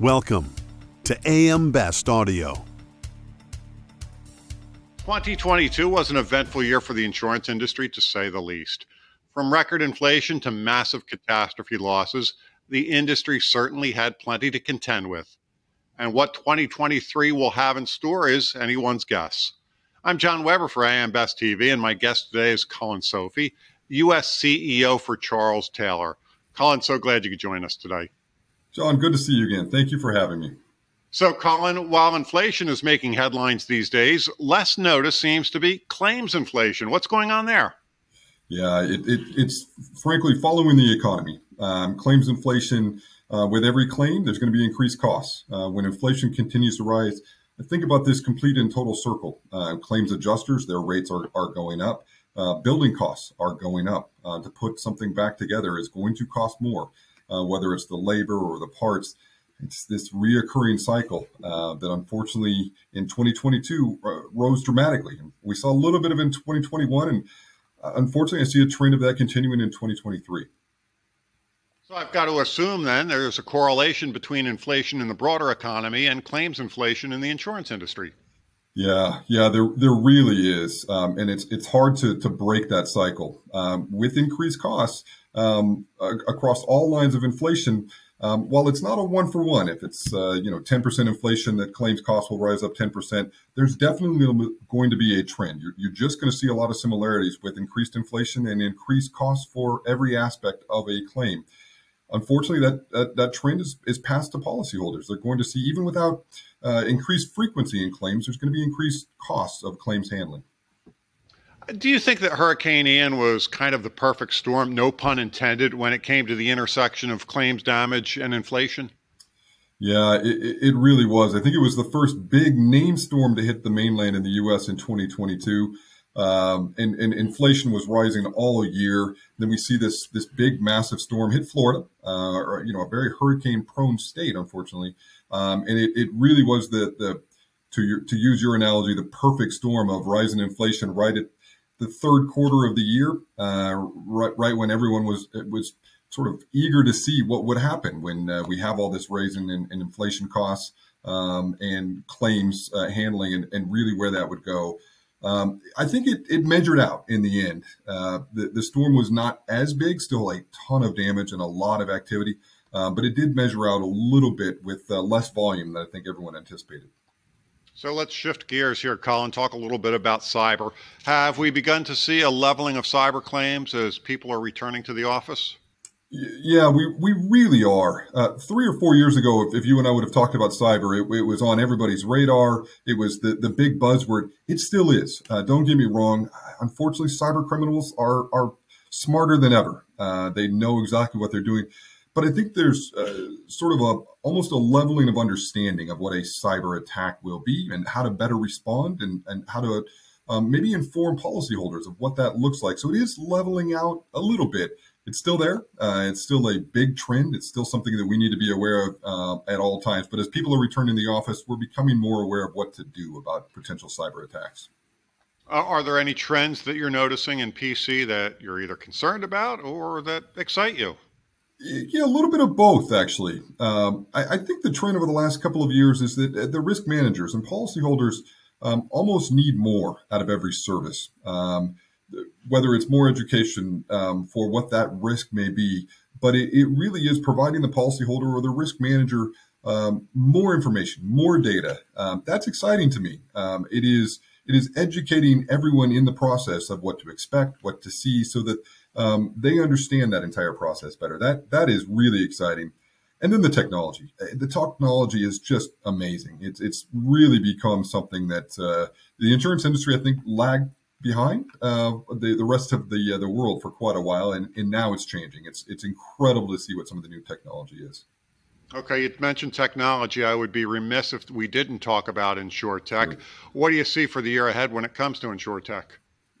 Welcome to AM Best Audio. 2022 was an eventful year for the insurance industry, to say the least. From record inflation to massive catastrophe losses, the industry certainly had plenty to contend with. And what 2023 will have in store is anyone's guess. I'm John Weber for AM Best TV, and my guest today is Colin Sophie, U.S. CEO for Charles Taylor. Colin, so glad you could join us today. John, good to see you again. Thank you for having me. So, Colin, while inflation is making headlines these days, less notice seems to be claims inflation. What's going on there? Yeah, it, it, it's frankly following the economy. Um, claims inflation, uh, with every claim, there's going to be increased costs. Uh, when inflation continues to rise, think about this complete and total circle. Uh, claims adjusters, their rates are, are going up. Uh, building costs are going up. Uh, to put something back together is going to cost more, uh, whether it's the labor or the parts. It's this reoccurring cycle uh, that unfortunately in 2022 uh, rose dramatically. We saw a little bit of it in 2021, and uh, unfortunately, I see a trend of that continuing in 2023. So I've got to assume then there's a correlation between inflation in the broader economy and claims inflation in the insurance industry. Yeah, yeah, there there really is, um, and it's it's hard to to break that cycle um, with increased costs um, across all lines of inflation. Um, while it's not a one for one, if it's uh, you know 10% inflation that claims costs will rise up 10%, there's definitely going to be a trend. You're, you're just going to see a lot of similarities with increased inflation and increased costs for every aspect of a claim unfortunately, that, that, that trend is, is passed to policyholders. They're going to see, even without uh, increased frequency in claims, there's going to be increased costs of claims handling. Do you think that Hurricane Ian was kind of the perfect storm, no pun intended, when it came to the intersection of claims damage and inflation? Yeah, it, it really was. I think it was the first big name storm to hit the mainland in the U.S. in 2022. Um, and, and, inflation was rising all year. Then we see this this big massive storm hit Florida, uh, or, you know, a very hurricane prone state, unfortunately. Um, and it, it really was the the to your, to use your analogy, the perfect storm of rising inflation right at the third quarter of the year, uh, right right when everyone was was sort of eager to see what would happen when uh, we have all this raising in, in inflation costs um, and claims uh, handling, and, and really where that would go. Um, I think it, it measured out in the end. Uh, the, the storm was not as big, still a ton of damage and a lot of activity, uh, but it did measure out a little bit with uh, less volume than I think everyone anticipated. So let's shift gears here, Colin, Talk a little bit about cyber. Have we begun to see a leveling of cyber claims as people are returning to the office? Yeah, we, we really are. Uh, three or four years ago, if, if, you and I would have talked about cyber, it, it, was on everybody's radar. It was the, the big buzzword. It still is. Uh, don't get me wrong. Unfortunately, cyber criminals are, are smarter than ever. Uh, they know exactly what they're doing. But I think there's uh, sort of a almost a leveling of understanding of what a cyber attack will be and how to better respond and, and how to um, maybe inform policyholders of what that looks like. So it is leveling out a little bit it's still there. Uh, it's still a big trend. It's still something that we need to be aware of uh, at all times. But as people are returning to the office, we're becoming more aware of what to do about potential cyber attacks. Are there any trends that you're noticing in PC that you're either concerned about or that excite you? Yeah, a little bit of both, actually. Um, I, I, think the trend over the last couple of years is that uh, the risk managers and policyholders um, almost need more out of every service. Um, whether it's more education um, for what that risk may be, but it, it, really is providing the policyholder or the risk manager um, more information, more data. Um, that's exciting to me. It is it is educating everyone in the process of what to expect, what to see, so that um, they understand that entire process better. That that is really exciting. And then the technology. Uh, the technology is just amazing. It's it's really become something that uh, the insurance industry, I think, lagged behind uh, the the rest of the uh, the world for quite a while, and, and now it's changing. It's it's incredible to see what some of the new technology is. Okay, you mentioned technology. I would be remiss if we didn't talk about insurtech. What do you see for the year ahead when it comes to insurtech?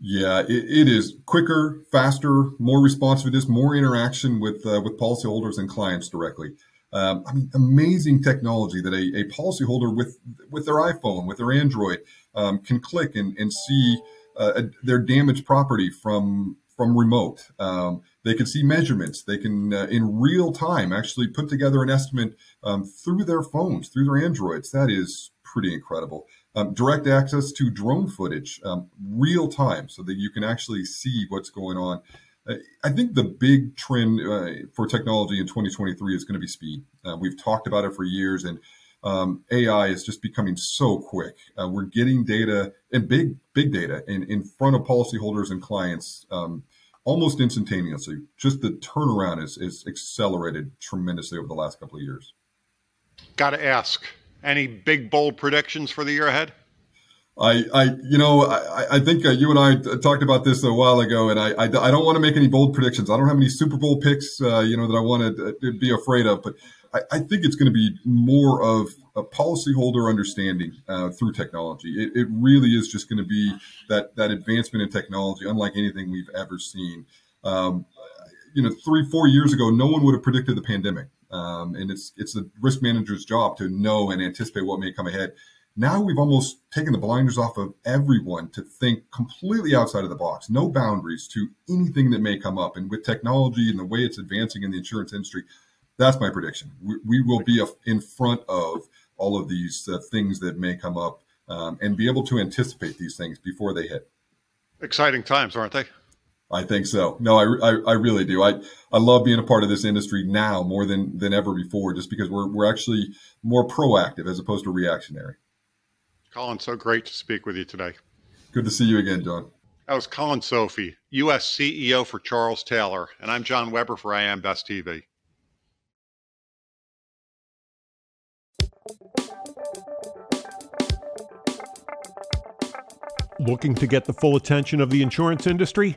Yeah, it, it is quicker, faster, more responsive. responsiveness, more interaction with uh, with policyholders and clients directly. Um, I mean, amazing technology that a, a policyholder with with their iPhone, with their Android, um, can click and, and see uh, their damaged property from from remote. Um, they can see measurements. They can, uh, in real time, actually put together an estimate um, through their phones, through their Androids. That is pretty incredible. Um, direct access to drone footage, um, real time, so that you can actually see what's going on. I think the big trend uh, for technology in 2023 is going to be speed. Uh, we've talked about it for years, and um, AI is just becoming so quick. Uh, we're getting data and big, big data in, in front of policyholders and clients um, almost instantaneously. Just the turnaround is, is accelerated tremendously over the last couple of years. Got to ask any big, bold predictions for the year ahead? I, I, you know, I, I think uh, you and I talked about this a while ago, and I, I, I, don't want to make any bold predictions. I don't have any Super Bowl picks, uh, you know, that I want to uh, be afraid of. But I, I think it's going to be more of a policyholder understanding uh, through technology. It, it, really is just going to be that that advancement in technology, unlike anything we've ever seen. Um, you know, three, four years ago, no one would have predicted the pandemic, um, and it's it's the risk manager's job to know and anticipate what may come ahead. Now we've almost taken the blinders off of everyone to think completely outside of the box, no boundaries to anything that may come up. And with technology and the way it's advancing in the insurance industry, that's my prediction. We, we will be in front of all of these uh, things that may come up um, and be able to anticipate these things before they hit. Exciting times, aren't they? I think so. No, I, I, I, really do. I, I love being a part of this industry now more than, than ever before, just because we're, we're actually more proactive as opposed to reactionary. Colin, so great to speak with you today. Good to see you again, John. That was Colin Sophie, U.S. CEO for Charles Taylor, and I'm John Weber for I AM Best TV. Looking to get the full attention of the insurance industry?